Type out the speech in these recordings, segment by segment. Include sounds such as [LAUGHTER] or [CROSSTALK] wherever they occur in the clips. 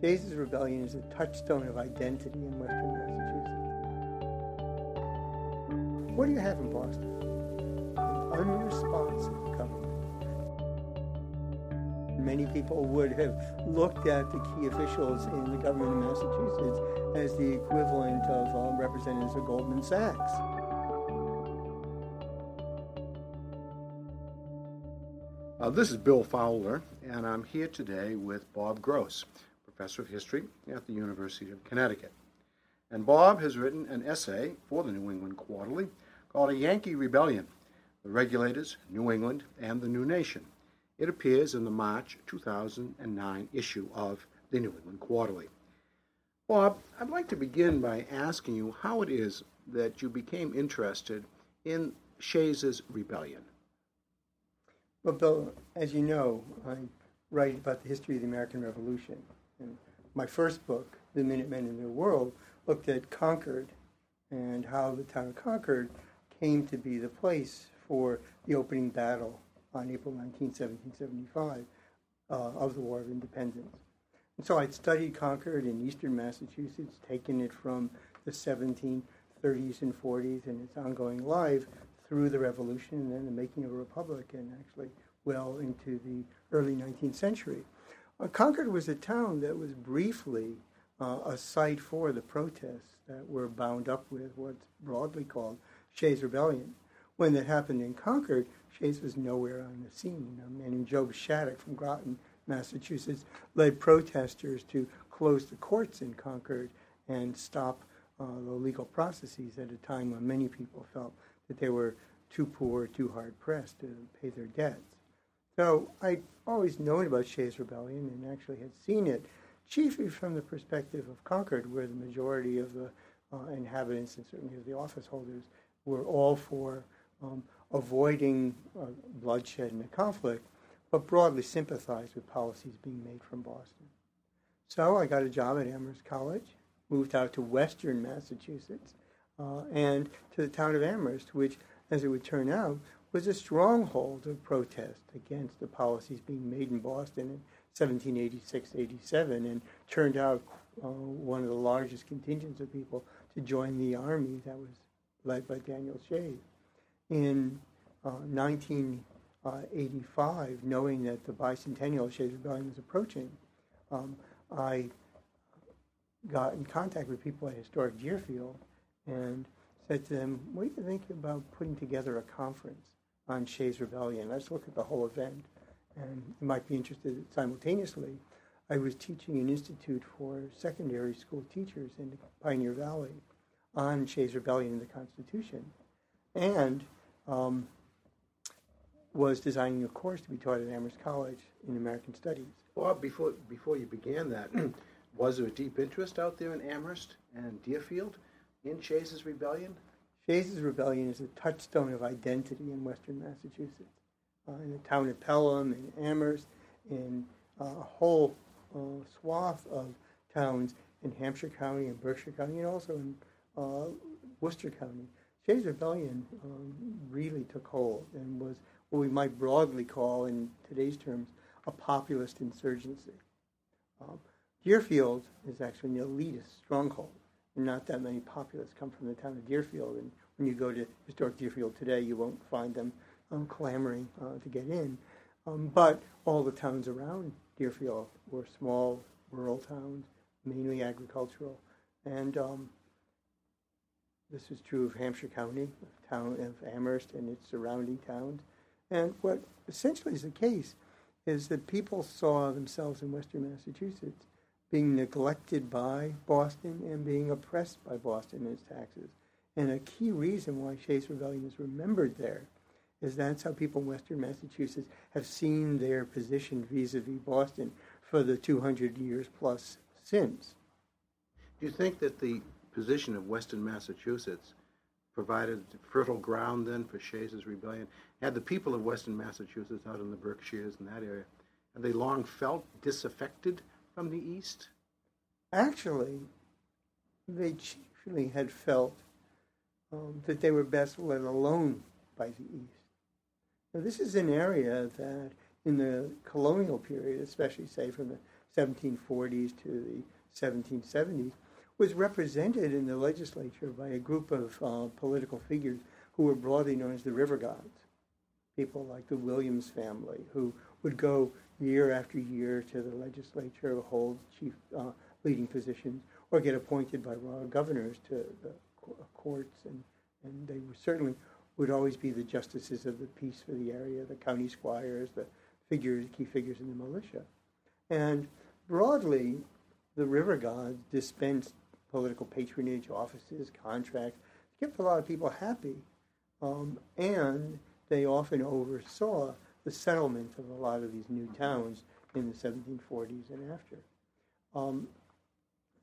Shays' Rebellion is a touchstone of identity in western Massachusetts. What do you have in Boston? An unresponsive government. Many people would have looked at the key officials in the government of Massachusetts as the equivalent of uh, representatives of Goldman Sachs. Uh, this is Bill Fowler, and I'm here today with Bob Gross, professor of history at the University of Connecticut. And Bob has written an essay for the New England Quarterly called A Yankee Rebellion The Regulators, New England, and the New Nation. It appears in the March 2009 issue of the New England Quarterly. Bob, I'd like to begin by asking you how it is that you became interested in Shays's rebellion. Well, Bill, as you know, I write about the history of the American Revolution. And my first book, The Minutemen and Their World, looked at Concord and how the town of Concord came to be the place for the opening battle on April 19, 1775, uh, of the War of Independence. And so I'd studied Concord in eastern Massachusetts, taken it from the 1730s and 40s and its ongoing life through the Revolution and then the making of a republic, and actually well into the early 19th century. Uh, Concord was a town that was briefly uh, a site for the protests that were bound up with what's broadly called Shays Rebellion. When that happened in Concord, Shays was nowhere on the scene. A man named Job Shattuck from Groton, Massachusetts, led protesters to close the courts in Concord and stop uh, the legal processes at a time when many people felt that they were too poor, too hard pressed to pay their debts. So I'd always known about Shays Rebellion and actually had seen it, chiefly from the perspective of Concord, where the majority of the uh, inhabitants and certainly of the office holders were all for um, avoiding uh, bloodshed and a conflict, but broadly sympathized with policies being made from Boston. So I got a job at Amherst College, moved out to western Massachusetts, uh, and to the town of Amherst, which, as it would turn out, was a stronghold of protest against the policies being made in Boston in 1786-87, and turned out uh, one of the largest contingents of people to join the army that was led by Daniel Shays. In uh, 1985, knowing that the bicentennial of Shays Rebellion was approaching, um, I got in contact with people at Historic Deerfield and said to them, What do you think about putting together a conference on Shays Rebellion? Let's look at the whole event. And you might be interested simultaneously. I was teaching an institute for secondary school teachers in Pioneer Valley on Shays Rebellion and the Constitution, and um, was designing a course to be taught at Amherst College in American Studies. Well, before before you began that, [CLEARS THROAT] was there a deep interest out there in Amherst and Deerfield in Shays's rebellion? Shays' Rebellion is a touchstone of identity in western Massachusetts. Uh, in the town of Pelham, in Amherst, in uh, a whole uh, swath of towns in Hampshire County and Berkshire County, and also in uh, Worcester County. Shays' Rebellion um, really took hold and was what we might broadly call, in today's terms, a populist insurgency. Um, Deerfield is actually an elitist stronghold and not that many populists come from the town of Deerfield. And when you go to historic Deerfield today, you won't find them um, clamoring uh, to get in. Um, but all the towns around Deerfield were small rural towns, mainly agricultural. And um, this is true of Hampshire County, of town of Amherst and its surrounding towns. And what essentially is the case is that people saw themselves in western Massachusetts being neglected by Boston and being oppressed by Boston and its taxes. And a key reason why Shays Rebellion is remembered there is that's how people in Western Massachusetts have seen their position vis-a-vis Boston for the 200 years plus since. Do you think that the position of Western Massachusetts provided fertile ground then for Shays' rebellion? Had the people of Western Massachusetts out in the Berkshires and that area, had they long felt disaffected from the East? Actually, they chiefly had felt um, that they were best let alone by the East. Now, this is an area that, in the colonial period, especially say from the 1740s to the 1770s, was represented in the legislature by a group of uh, political figures who were broadly known as the river gods. People like the Williams family, who would go year after year to the legislature, hold chief uh, leading positions, or get appointed by royal governors to the courts, and, and they certainly would always be the justices of the peace for the area, the county squires, the figures, key figures in the militia. And broadly, the river gods dispensed political patronage, offices, contracts, kept a lot of people happy. Um, and they often oversaw the settlement of a lot of these new towns in the 1740s and after. Um,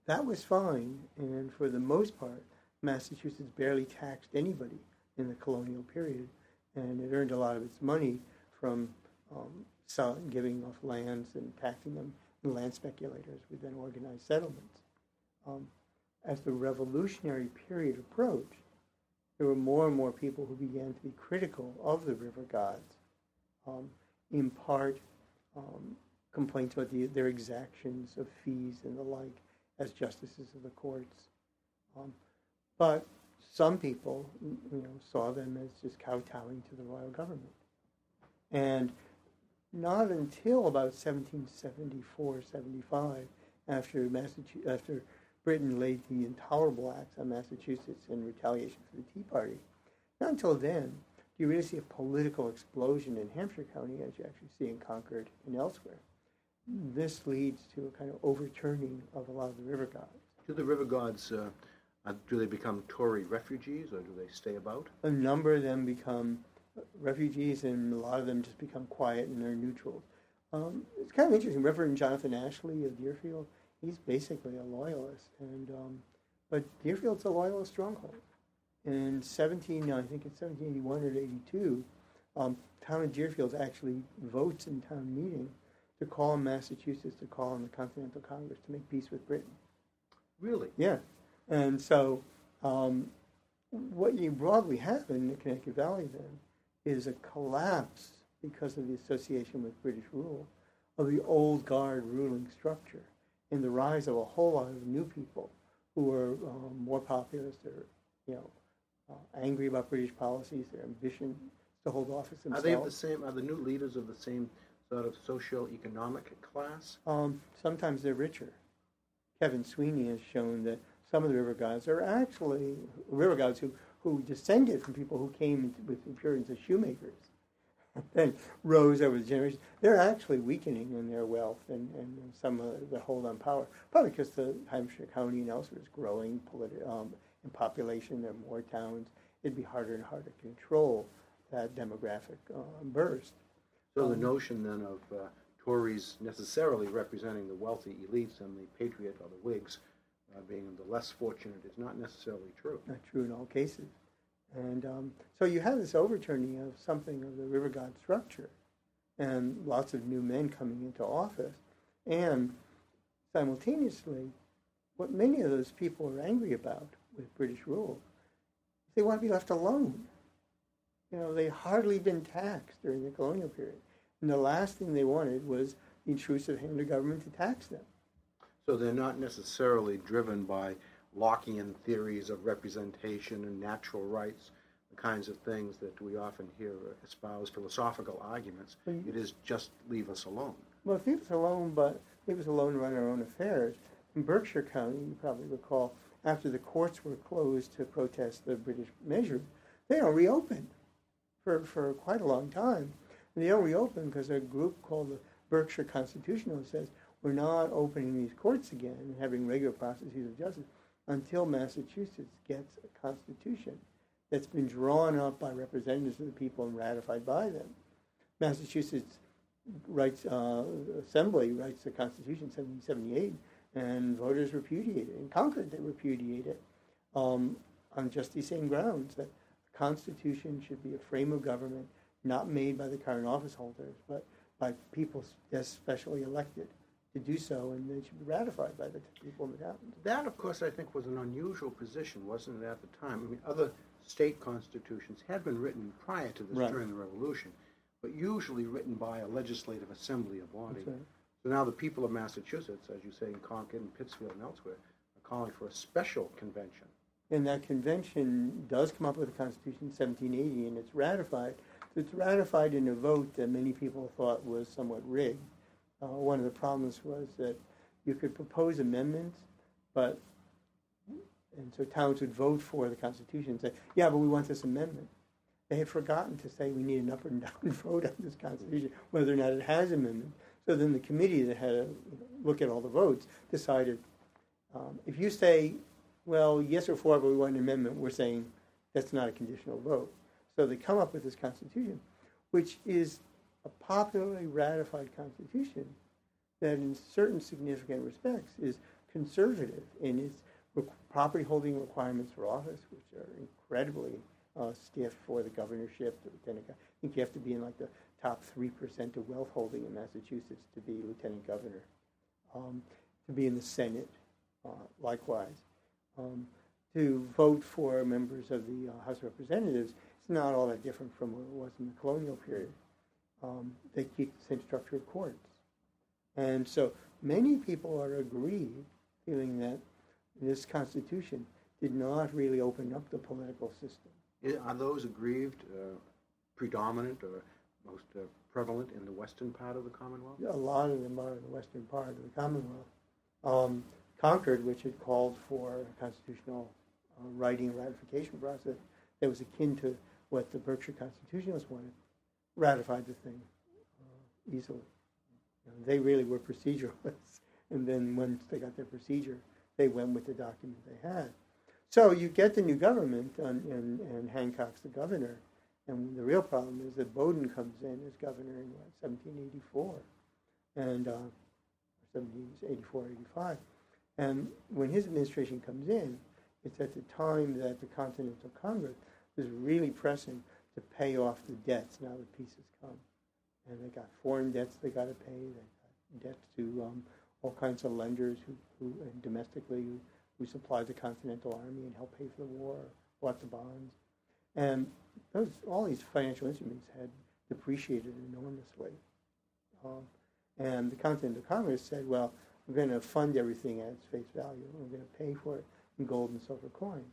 that was fine, and for the most part, Massachusetts barely taxed anybody in the colonial period, and it earned a lot of its money from um, selling, giving off lands and taxing them. And land speculators would then organize settlements. Um, as the revolutionary period approached, there were more and more people who began to be critical of the river gods, um, in part um, complaints about the, their exactions of fees and the like as justices of the courts. Um, but some people, you know, saw them as just kowtowing to the royal government. And not until about 1774, 75, after Massachusetts, after Britain laid the intolerable acts on Massachusetts in retaliation for the Tea Party. Not until then do you really see a political explosion in Hampshire County, as you actually see in Concord and elsewhere. This leads to a kind of overturning of a lot of the river gods. Do the river gods, uh, uh, do they become Tory refugees or do they stay about? A number of them become refugees and a lot of them just become quiet and they're neutral. Um, it's kind of interesting. Reverend Jonathan Ashley of Deerfield he's basically a loyalist. And um, but Deerfield's a loyalist stronghold. In 17, I think it's 1781 or 82, um, town of Deerfield actually votes in town meeting to call on Massachusetts to call on the Continental Congress to make peace with Britain. Really? Yeah. And so um, what you broadly have in the Connecticut Valley then is a collapse because of the association with British rule of the old guard ruling structure in the rise of a whole lot of new people who are um, more populist, they're, you know, uh, angry about British policies, their ambition to hold office themselves. Are they of the same, are the new leaders of the same sort of socio-economic class? Um, sometimes they're richer. Kevin Sweeney has shown that some of the river gods are actually river gods who, who descended from people who came with the Puritans as shoemakers and [LAUGHS] then rose over the generations, they're actually weakening in their wealth and, and some of the hold on power. Probably because the Hampshire County and elsewhere is growing politi- um, in population. There are more towns. It'd be harder and harder to control that demographic uh, burst. So the um, notion then of uh, Tories necessarily representing the wealthy elites and the Patriot or the Whigs uh, being the less fortunate is not necessarily true. Not true in all cases. And um, so you have this overturning of something of the river god structure and lots of new men coming into office. And simultaneously, what many of those people are angry about with British rule, they want to be left alone. You know, they hardly been taxed during the colonial period. And the last thing they wanted was the intrusive hand of government to tax them. So they're not necessarily driven by Lockean theories of representation and natural rights, the kinds of things that we often hear espouse philosophical arguments. Mm-hmm. It is just leave us alone. Well, leave us alone, but leave us alone to run our own affairs. In Berkshire County, you probably recall, after the courts were closed to protest the British measure, they don't reopen for, for quite a long time. And they don't reopen because a group called the Berkshire Constitutionalists says, we're not opening these courts again and having regular processes of justice until Massachusetts gets a constitution that's been drawn up by representatives of the people and ratified by them. Massachusetts writes uh, Assembly writes the Constitution in 1778, and voters repudiate it. In Concord, they repudiate it um, on just these same grounds that a Constitution should be a frame of government not made by the current office holders, but by people specially elected to do so, and they should be ratified by the people in the town. That, of course, I think was an unusual position, wasn't it, at the time? I mean, other state constitutions had been written prior to this right. during the Revolution, but usually written by a legislative assembly, a body. Right. So now the people of Massachusetts, as you say in Concord and Pittsfield and elsewhere, are calling for a special convention. And that convention does come up with a Constitution in 1780, and it's ratified. It's ratified in a vote that many people thought was somewhat rigged. Uh, one of the problems was that you could propose amendments, but and so towns would vote for the Constitution and say, "Yeah, but we want this amendment." They had forgotten to say we need an up and down [LAUGHS] vote on this Constitution, whether or not it has amendment. So then the committee that had to look at all the votes decided um, if you say, well, yes or for, but we want an amendment, we're saying that's not a conditional vote. So they come up with this Constitution, which is popularly ratified Constitution that, in certain significant respects, is conservative in its property holding requirements for office, which are incredibly uh, stiff for the governorship. The lieutenant, I think you have to be in like the top 3% of wealth holding in Massachusetts to be lieutenant governor. Um, to be in the Senate, uh, likewise. Um, to vote for members of the uh, House of Representatives, it's not all that different from what it was in the colonial period. Um, they keep the same structure of courts. And so many people are aggrieved, feeling that this Constitution did not really open up the political system. Are those aggrieved uh, predominant or most uh, prevalent in the western part of the Commonwealth? A lot of them are in the western part of the Commonwealth. Um, Concord, which had called for a constitutional uh, writing ratification process that was akin to what the Berkshire Constitutionalists wanted, ratified the thing uh, easily. They really were proceduralists, [LAUGHS] and then once they got their procedure, they went with the document they had. So you get the new government, and, and, and Hancock's the governor, and the real problem is that Bowdoin comes in as governor in what, 1784, and uh, 1784, 85. And when his administration comes in, it's at the time that the Continental Congress is really pressing to pay off the debts now that peace has come. And they got foreign debts they got to pay, they got debts to um, all kinds of lenders who, who and domestically who, who supplied the Continental Army and helped pay for the war, bought the bonds. And those, all these financial instruments had depreciated enormously. Um, and the Continental Congress said, well, we're going to fund everything at its face value. We're going to pay for it in gold and silver coin.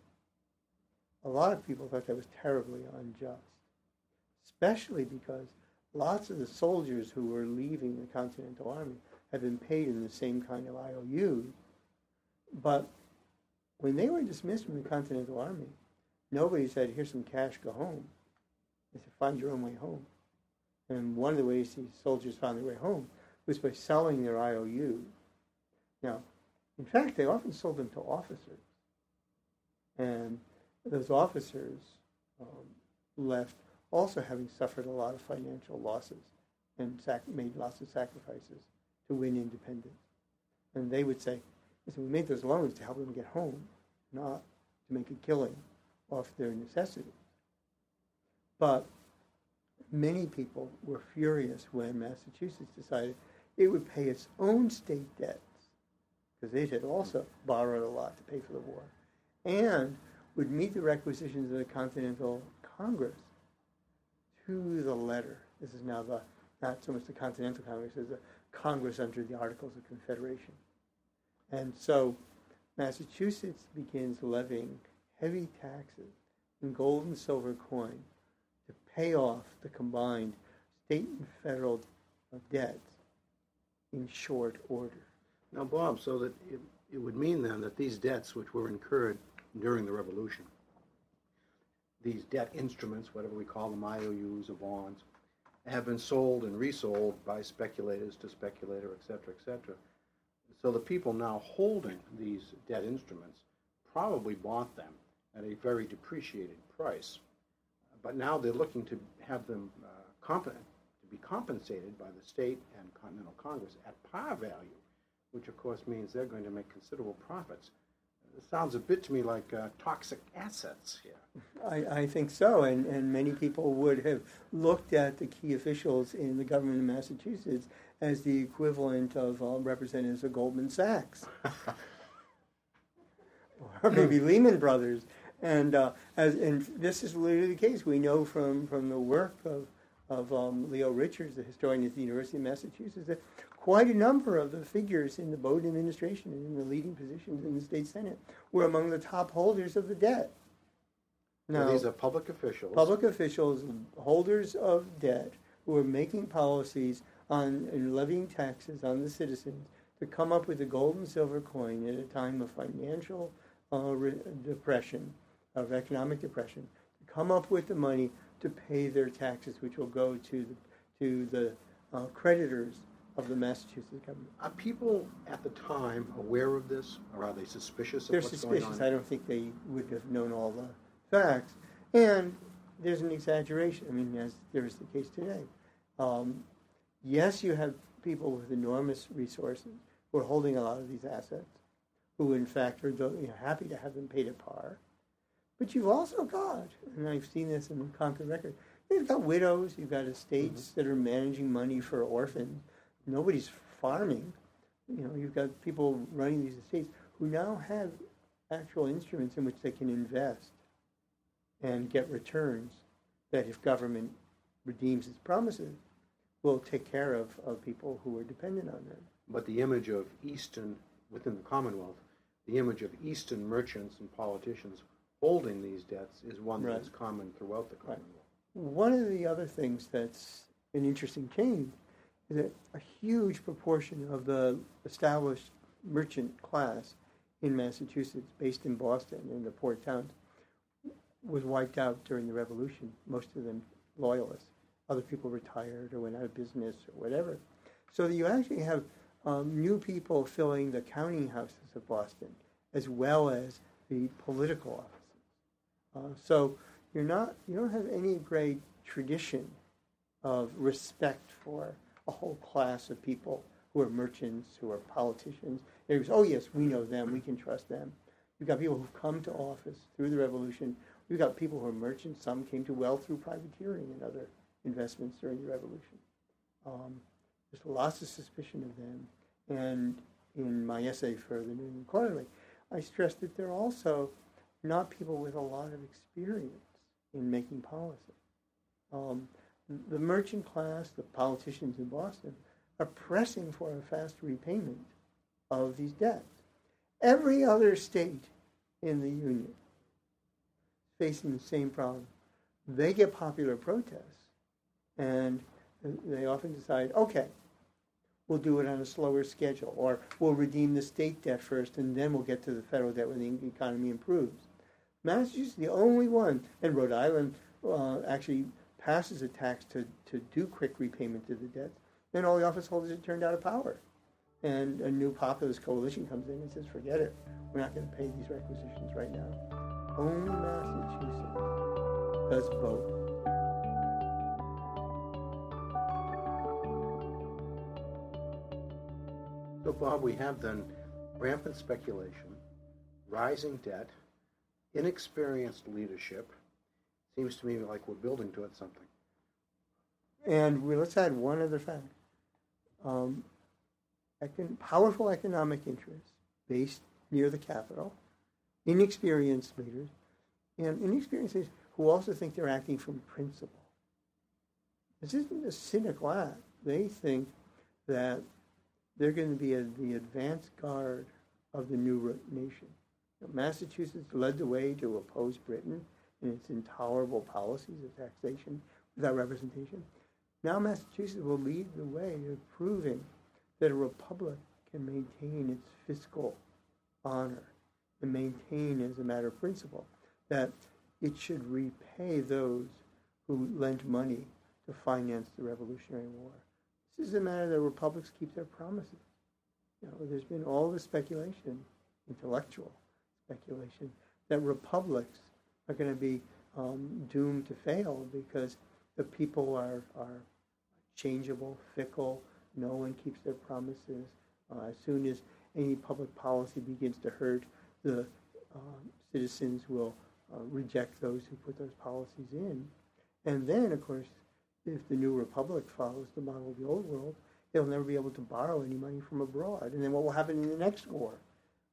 A lot of people thought that was terribly unjust, especially because lots of the soldiers who were leaving the Continental Army had been paid in the same kind of IOUs. But when they were dismissed from the Continental Army, nobody said, here's some cash, go home. They said, find your own way home. And one of the ways these soldiers found their way home was by selling their IOUs. Now, in fact, they often sold them to officers. And those officers um, left also having suffered a lot of financial losses and sac- made lots of sacrifices to win independence. And they would say, we made those loans to help them get home, not to make a killing off their necessities. But many people were furious when Massachusetts decided it would pay its own state debts, because it had also borrowed a lot to pay for the war, and would meet the requisitions of the Continental Congress to the letter. This is now the not so much the Continental Congress as the Congress under the Articles of Confederation. And so Massachusetts begins levying heavy taxes in gold and silver coin to pay off the combined state and federal debts in short order. Now, Bob, so that it, it would mean then that these debts which were incurred during the Revolution, these debt instruments, whatever we call them, IOUs or bonds, have been sold and resold by speculators to speculator, et cetera, et cetera. So the people now holding these debt instruments probably bought them at a very depreciated price. But now they're looking to have them uh, to be compensated by the state and Continental Congress at par value, which of course means they're going to make considerable profits. It sounds a bit to me like uh, toxic assets here. I, I, think so, and, and many people would have looked at the key officials in the government of Massachusetts as the equivalent of uh, representatives of Goldman Sachs. [LAUGHS] or maybe Lehman Brothers. And, uh, as, and this is literally the case. We know from, from the work of, of um, Leo Richards, the historian at the University of Massachusetts, that quite a number of the figures in the Bowdoin administration and in the leading positions in the state senate were among the top holders of the debt. Now, these are public officials. Public officials, holders of debt, who are making policies on levying taxes on the citizens to come up with a gold and silver coin at a time of financial uh, re- depression, of economic depression, to come up with the money to pay their taxes, which will go to the, to the uh, creditors of the Massachusetts government. Are people at the time aware of this, or are they suspicious of They're what's suspicious. going on? I don't think they would have known all the facts. And there's an exaggeration. I mean, as there is the case today. Um, yes, you have people with enormous resources who are holding a lot of these assets, who in fact are you know, happy to have them paid at par. But you've also got, and I've seen this in the Concord record, you've got widows, you've got estates Mm-hmm. that are managing money for orphans. Nobody's farming. You know, you've got people running these estates who now have actual instruments in which they can invest and get returns that if government redeems its promises, will take care of, of people who are dependent on them. But the image of Eastern, within the Commonwealth, the image of Eastern merchants and politicians holding these debts is one Right. that's common throughout the Commonwealth. One of the other things that's an interesting change is that a huge proportion of the established merchant class in Massachusetts, based in Boston and the port towns, was wiped out during the Revolution. Most of them loyalists. Other people retired or went out of business or whatever. So you actually have um, new people filling the counting houses of Boston, as well as the political offices. Uh, so you're not you don't have any great tradition of respect for a whole class of people who are merchants, who are politicians. It was, oh yes, we know them, we can trust them. You've got people who've come to office through the revolution. You've got people who are merchants. Some came to wealth through privateering and other investments during the revolution. Um, there's lots of suspicion of them. And in my essay for the New England Quarterly, I stressed that they're also not people with a lot of experience in making policy. Um, the merchant class, the politicians in Boston, are pressing for a fast repayment of these debts. Every other state in the Union is facing the same problem. They get popular protests, and they often decide, okay, we'll do it on a slower schedule, or we'll redeem the state debt first, and then we'll get to the federal debt when the economy improves. Massachusetts the only one, and Rhode Island uh, actually passes a tax to, to do quick repayment of the debt, Then all the office holders are turned out of power. And a new populist coalition comes in and says, forget it. We're not going to pay these requisitions right now. Only Massachusetts does vote. So, Bob, we have then rampant speculation, rising debt, inexperienced leadership. Seems to me like we're building towards something. And we, let's add one other fact. Um, econ- powerful economic interests based near the capital, inexperienced leaders, and inexperienced leaders who also think they're acting from principle. This isn't a cynical act. They think that they're going to be a, the advance guard of the new nation. Massachusetts led the way to oppose Britain in its intolerable policies of taxation without representation. Now Massachusetts will lead the way of proving that a republic can maintain its fiscal honor and maintain as a matter of principle that it should repay those who lent money to finance the Revolutionary War. This is a matter that republics keep their promises. You know, there's been all the speculation, intellectual speculation, that republics are going to be um, doomed to fail because the people are, are changeable, fickle. No one keeps their promises. Uh, as soon as any public policy begins to hurt, the um, citizens will uh, reject those who put those policies in. And then, of course, if the new republic follows the model of the old world, they'll never be able to borrow any money from abroad. And then what will happen in the next war?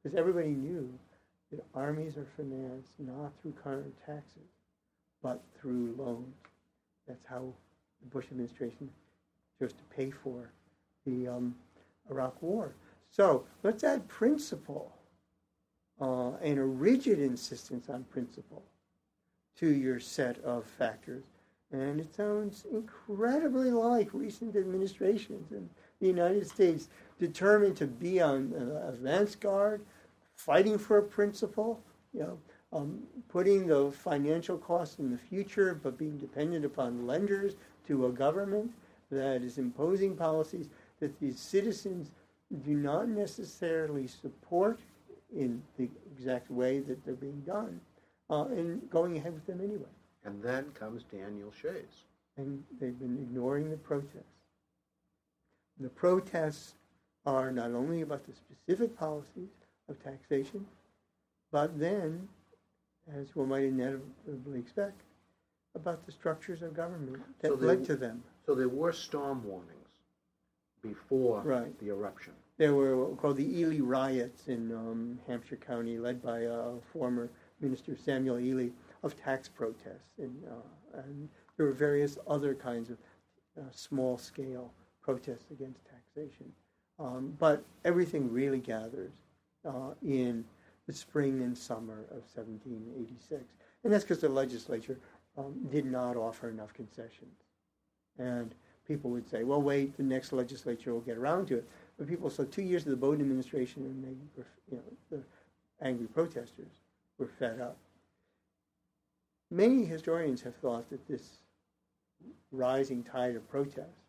Because everybody knew that armies are financed not through current taxes, but through loans. That's how the Bush administration chose to pay for the um, Iraq War. So let's add principle uh, and a rigid insistence on principle to your set of factors. And it sounds incredibly like recent administrations in the United States determined to be on the advance guard, fighting for a principle, you know, um, putting the financial costs in the future, but being dependent upon lenders to a government that is imposing policies that these citizens do not necessarily support in the exact way that they're being done, uh, and going ahead with them anyway. And then comes Daniel Shays. And they've been ignoring the protests. The protests are not only about the specific policies of taxation, but then, as one might inevitably expect, about the structures of government that So they- led to them. So there were storm warnings before Right. the eruption. There were what were called the Ely riots in um, Hampshire County, led by uh, former Minister Samuel Ely, of tax protests. And, uh, and there were various other kinds of uh, small scale protests against taxation. Um, but everything really gathers uh, in the spring and summer of 1786. And that's because the legislature um, did not offer enough concessions. And people would say, well, wait, the next legislature will get around to it. But people saw two years of the Bowdoin administration, and they were, you know, the angry protesters were fed up. Many historians have thought that this rising tide of protest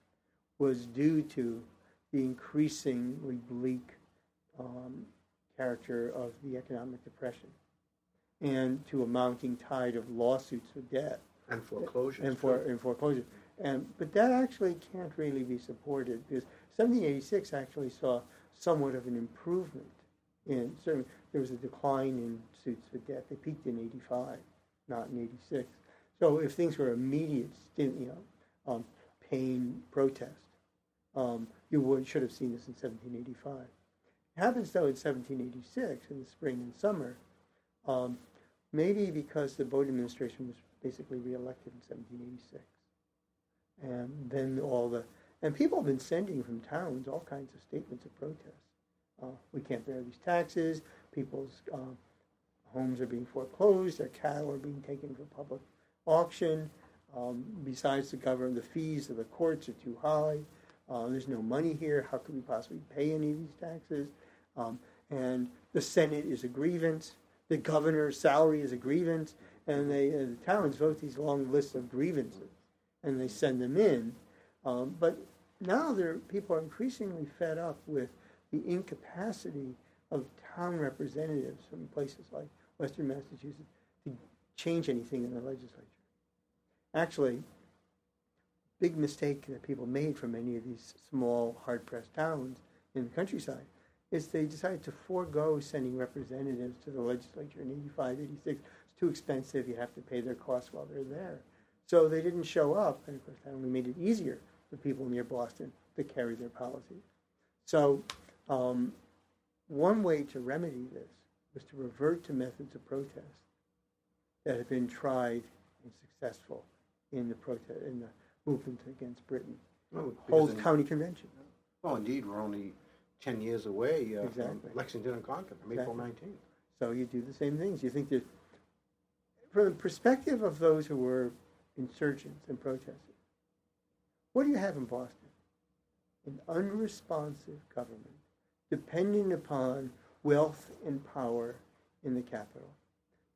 was due to the increasingly bleak um, character of the economic depression and to a mounting tide of lawsuits for debt And foreclosures. and for and foreclosure. And but that actually can't really be supported because 1786 actually saw somewhat of an improvement in certainly there was a decline in suits for debt. They peaked in 85, not in 86. So if things were immediate, you know, um, pain protest, um, you would should have seen this in 1785. Happens though in 1786 in the spring and summer. Um, maybe because the Bowdoin administration was basically reelected in 1786. And then all the, and people have been sending from towns all kinds of statements of protest. Uh, we can't bear these taxes, people's uh, homes are being foreclosed, their cattle are being taken for public auction. Um, besides the government, the fees of the courts are too high. Uh, there's no money here. How could we possibly pay any of these taxes? Um, and the Senate is a grievance. The governor's salary is a grievance. And they, uh, the towns vote these long lists of grievances, and they send them in. Um, but now there, people are increasingly fed up with the incapacity of town representatives from places like Western Massachusetts to change anything in the legislature. Actually, big mistake that people made from many of these small, hard-pressed towns in the countryside is they decided to forego sending representatives to the legislature in 85, 86. It's too expensive. You have to pay their costs while they're there. So they didn't show up, and of course that only made it easier for people near Boston to carry their policies. So um, one way to remedy this was to revert to methods of protest that had been tried and successful in the protest in the movement against Britain. Well, Hold county convention. Well, indeed, we're only 10 years away uh, Exactly. from Lexington and Concord, from April Exactly. 19th. So you do the same things. You think that, from the perspective of those who were insurgents and protesters, what do you have in Boston? An unresponsive government, dependent upon wealth and power in the capital,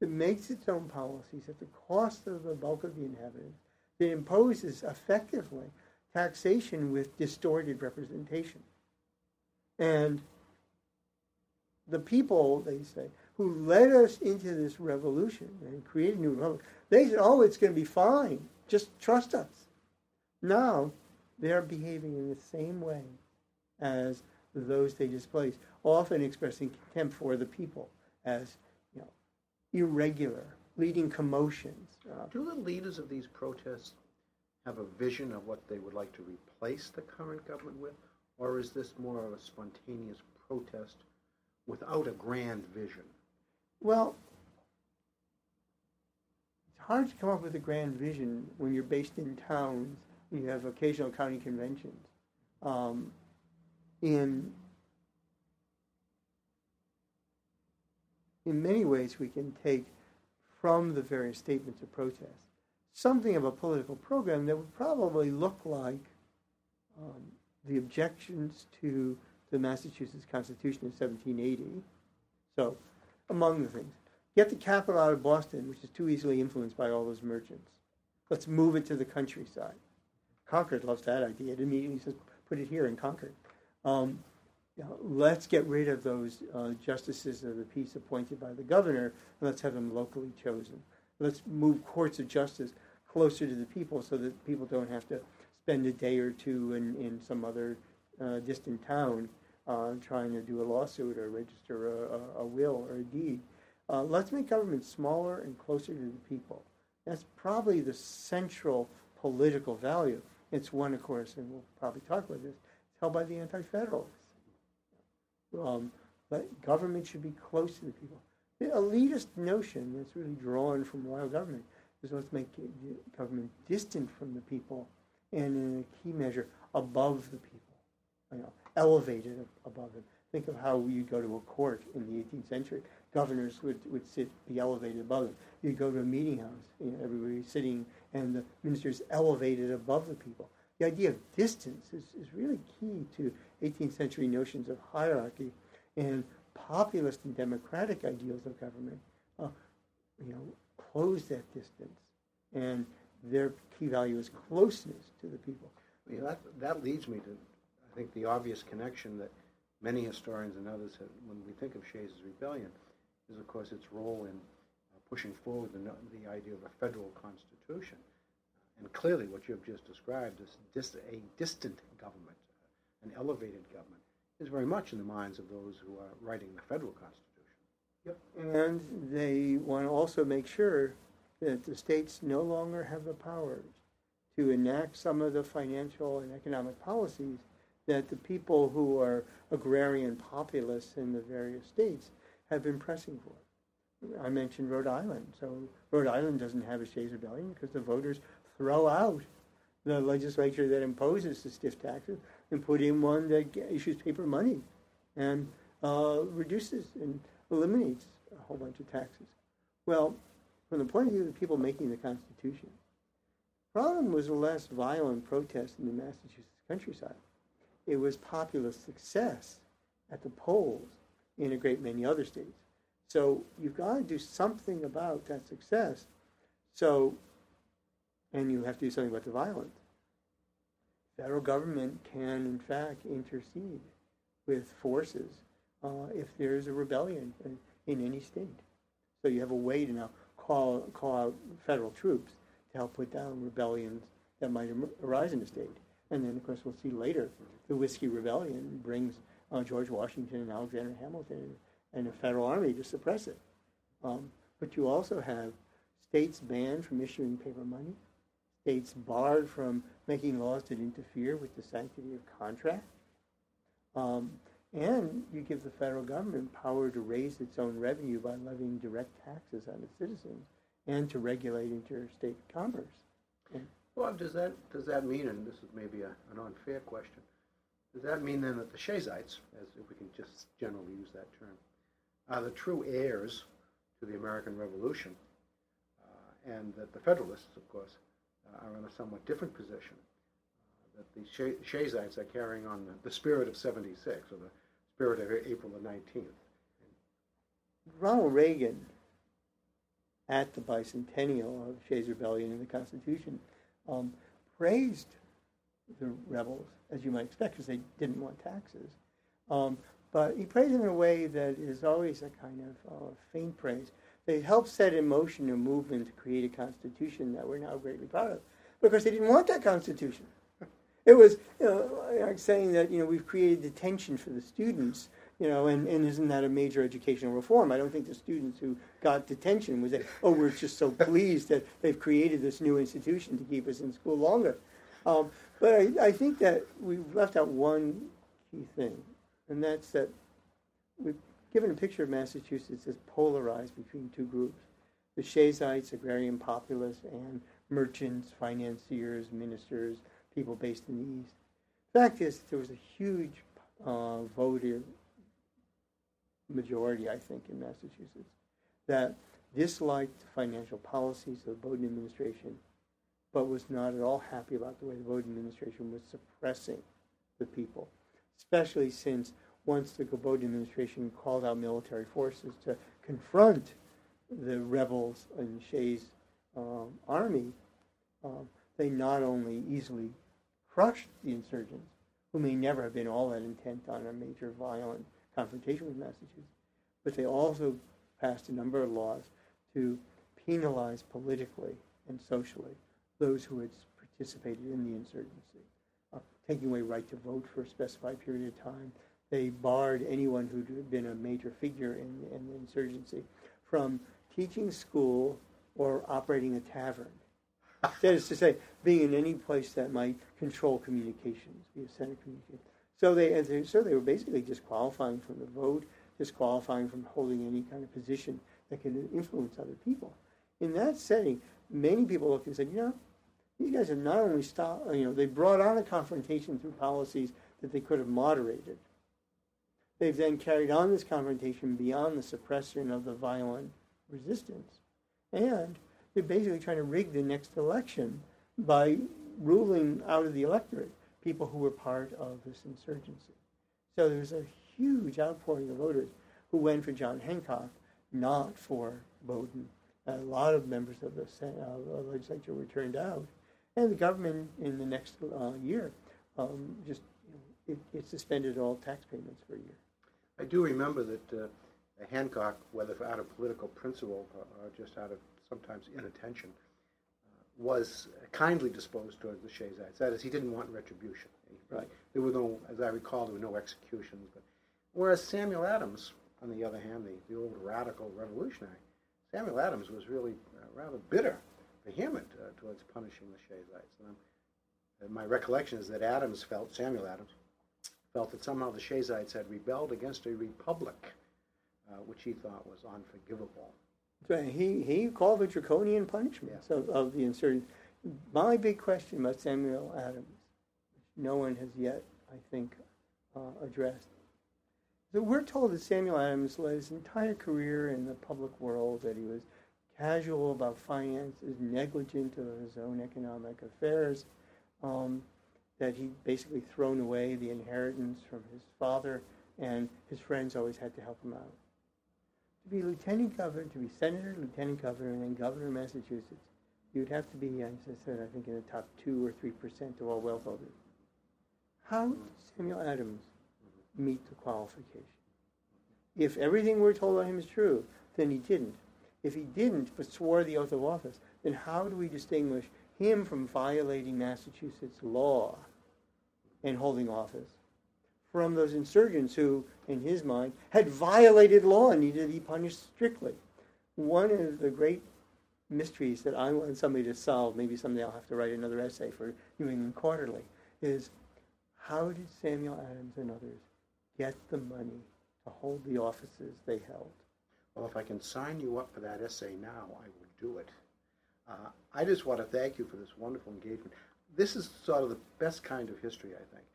that makes its own policies at the cost of the bulk of the inhabitants, that imposes effectively taxation with distorted representation. And the people, they say, who led us into this revolution and created a new republic, they said, oh, it's going to be fine. Just trust us. Now, they're behaving in the same way as those they displaced, often expressing contempt for the people as, you know, irregular, leading commotions. Uh, Do the leaders of these protests have a vision of what they would like to replace the current government with? Or is this more of a spontaneous protest without a grand vision? Well, it's hard to come up with a grand vision when you're based in towns. And you have occasional county conventions. Um, in in many ways we can take from the various statements of protest something of a political program that would probably look like um, the objections to the Massachusetts Constitution in 1780. So, among the things, get the capital out of Boston, which is too easily influenced by all those merchants. Let's move it to the countryside. Concord loves that idea. It immediately says, put it here in Concord. Um, you know, let's get rid of those uh, justices of the peace appointed by the governor, and let's have them locally chosen. Let's move courts of justice closer to the people so that people don't have to spend a day or two in, in some other uh, distant town uh, trying to do a lawsuit or register a, a, a will or a deed. Uh, let's make government smaller and closer to the people. That's probably the central political value. It's one, of course, and we'll probably talk about this, it's held by the anti federalists. Um, but government should be close to the people. The elitist notion that's really drawn from royal government is let's make government distant from the people and, in a key measure, above the people, you know, elevated above them. Think of how you go to a court in the 18th century. Governors would, would sit, be elevated above them. You go to a meeting house, you know, everybody's sitting, and the minister's elevated above the people. The idea of distance is, is really key to 18th century notions of hierarchy and populist and democratic ideals of government. Uh, you know, close that distance, and their key value is closeness to the people. Yeah, that, that leads me to, I think, the obvious connection that many historians and others have, when we think of Shays' rebellion, is of course its role in uh, pushing forward the, the idea of a federal constitution. And clearly, what you have just described as dis- a distant government, an elevated government, is very much in the minds of those who are writing the federal constitution. Yep. And they want to also make sure that the states no longer have the powers to enact some of the financial and economic policies that the people who are agrarian populists in the various states have been pressing for. I mentioned Rhode Island. So Rhode Island doesn't have a Shays Rebellion because the voters throw out the legislature that imposes the stiff taxes and put in one that issues paper money and uh, reduces and eliminates a whole bunch of taxes. Well, from the point of view of the people making the Constitution, the problem was a less violent protest in the Massachusetts countryside it was populist success at the polls in a great many other states. So you've got to do something about that success. So, and you have to do something about the violence. Federal government can, in fact, intercede with forces uh, if there's a rebellion in, in any state. So you have a way to now call call out federal troops to help put down rebellions that might arise in the state. And then, of course, we'll see later the Whiskey Rebellion brings uh, George Washington and Alexander Hamilton and a federal army to suppress it. Um, but you also have states banned from issuing paper money, states barred from making laws that interfere with the sanctity of contract. Um, and you give the federal government power to raise its own revenue by levying direct taxes on its citizens and to regulate interstate commerce. Well, does that does that mean, and this is maybe a, an unfair question, does that mean then that the Shays'ites, as if we can just generally use that term, are the true heirs to the American Revolution, uh, and that the Federalists, of course, uh, are in a somewhat different position? Uh, that the Shays'ites are carrying on the, the spirit of '76 or the spirit of April the 19th. Ronald Reagan, at the bicentennial of Shays' Rebellion and the Constitution, um, praised the rebels, as you might expect, because they didn't want taxes. Um, but he praised them in a way that is always a kind of uh, faint praise. They helped set in motion a movement to create a constitution that we're now greatly proud of. Because they didn't want that constitution. It was you know, like saying that you know we've created detention for the students you know, and, and isn't that a major educational reform? I don't think the students who got detention was that, oh, we're just so pleased that they've created this new institution to keep us in school longer. Um, but I, I think that we've left out one key thing, and that's that we've given a picture of Massachusetts as polarized between two groups the Shays'ites, agrarian populists, and merchants, financiers, ministers, people based in the East. The fact is, there was a huge uh, voter majority, I think, in Massachusetts, that disliked the financial policies of the Bowdoin administration, but was not at all happy about the way the Bowdoin administration was suppressing the people, especially since once the Bowdoin administration called out military forces to confront the rebels in Shays' um, army, um, they not only easily crushed the insurgents, who may never have been all that intent on a major violent confrontation with Massachusetts, but they also passed a number of laws to penalize politically and socially those who had participated in the insurgency, uh, taking away right to vote for a specified period of time. They barred anyone who'd been a major figure in, in the insurgency from teaching school or operating a tavern. [LAUGHS] that is to say, being in any place that might control communications, be a center of communication. So they, so they were basically disqualifying from the vote, disqualifying from holding any kind of position that could influence other people. In that setting, many people looked and said, you know, these guys have not only stopped, you know, they brought on a confrontation through policies that they could have moderated. They've then carried on this confrontation beyond the suppression of the violent resistance. And they're basically trying to rig the next election by ruling out of the electorate people who were part of this insurgency. So there was a huge outpouring of voters who went for John Hancock, not for Bowdoin. A lot of members of the uh, legislature were turned out, and the government in the next uh, year um, just you know, it, it, suspended all tax payments for a year. I do remember that uh, Hancock, whether out of political principle or just out of sometimes inattention, was kindly disposed towards the Shaysites. That is, he didn't want retribution. Right. There were no, as I recall, there were no executions. But whereas Samuel Adams, on the other hand, the, the old radical revolutionary, Samuel Adams was really uh, rather bitter, vehement uh, towards punishing the Shaysites. And, and my recollection is that Adams felt, Samuel Adams, felt that somehow the Shaysites had rebelled against a republic, uh, which he thought was unforgivable. He, he called for draconian punishments yeah. of, of the insurgents. My big question about Samuel Adams, which no one has yet, I think, uh, addressed, that we're told that Samuel Adams led his entire career in the public world, that he was casual about finances, negligent of his own economic affairs, um, that he basically thrown away the inheritance from his father, and his friends always had to help him out to be lieutenant governor, to be senator, lieutenant governor, and then governor of Massachusetts, you'd have to be, as I said, I think in the top two or three percent of all wealth holders. How did Samuel Adams meet the qualification? If everything we're told about him is true, then he didn't. If he didn't, but swore the oath of office, then how do we distinguish him from violating Massachusetts law and holding office from those insurgents who, in his mind, had violated law and needed to be punished strictly. One of the great mysteries that I want somebody to solve, maybe someday I'll have to write another essay for New England Quarterly, is how did Samuel Adams and others get the money to hold the offices they held? Well, if I can sign you up for that essay now, I will do it. Uh, I just want to thank you for this wonderful engagement. This is sort of the best kind of history, I think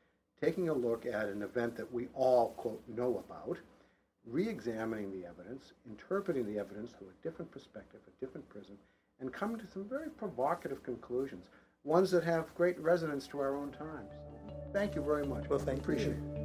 taking a look at an event that we all, quote, know about, re-examining the evidence, interpreting the evidence through a different perspective, a different prism, and coming to some very provocative conclusions, ones that have great resonance to our own times. Thank you very much. Well, thank you. Appreciate you. it.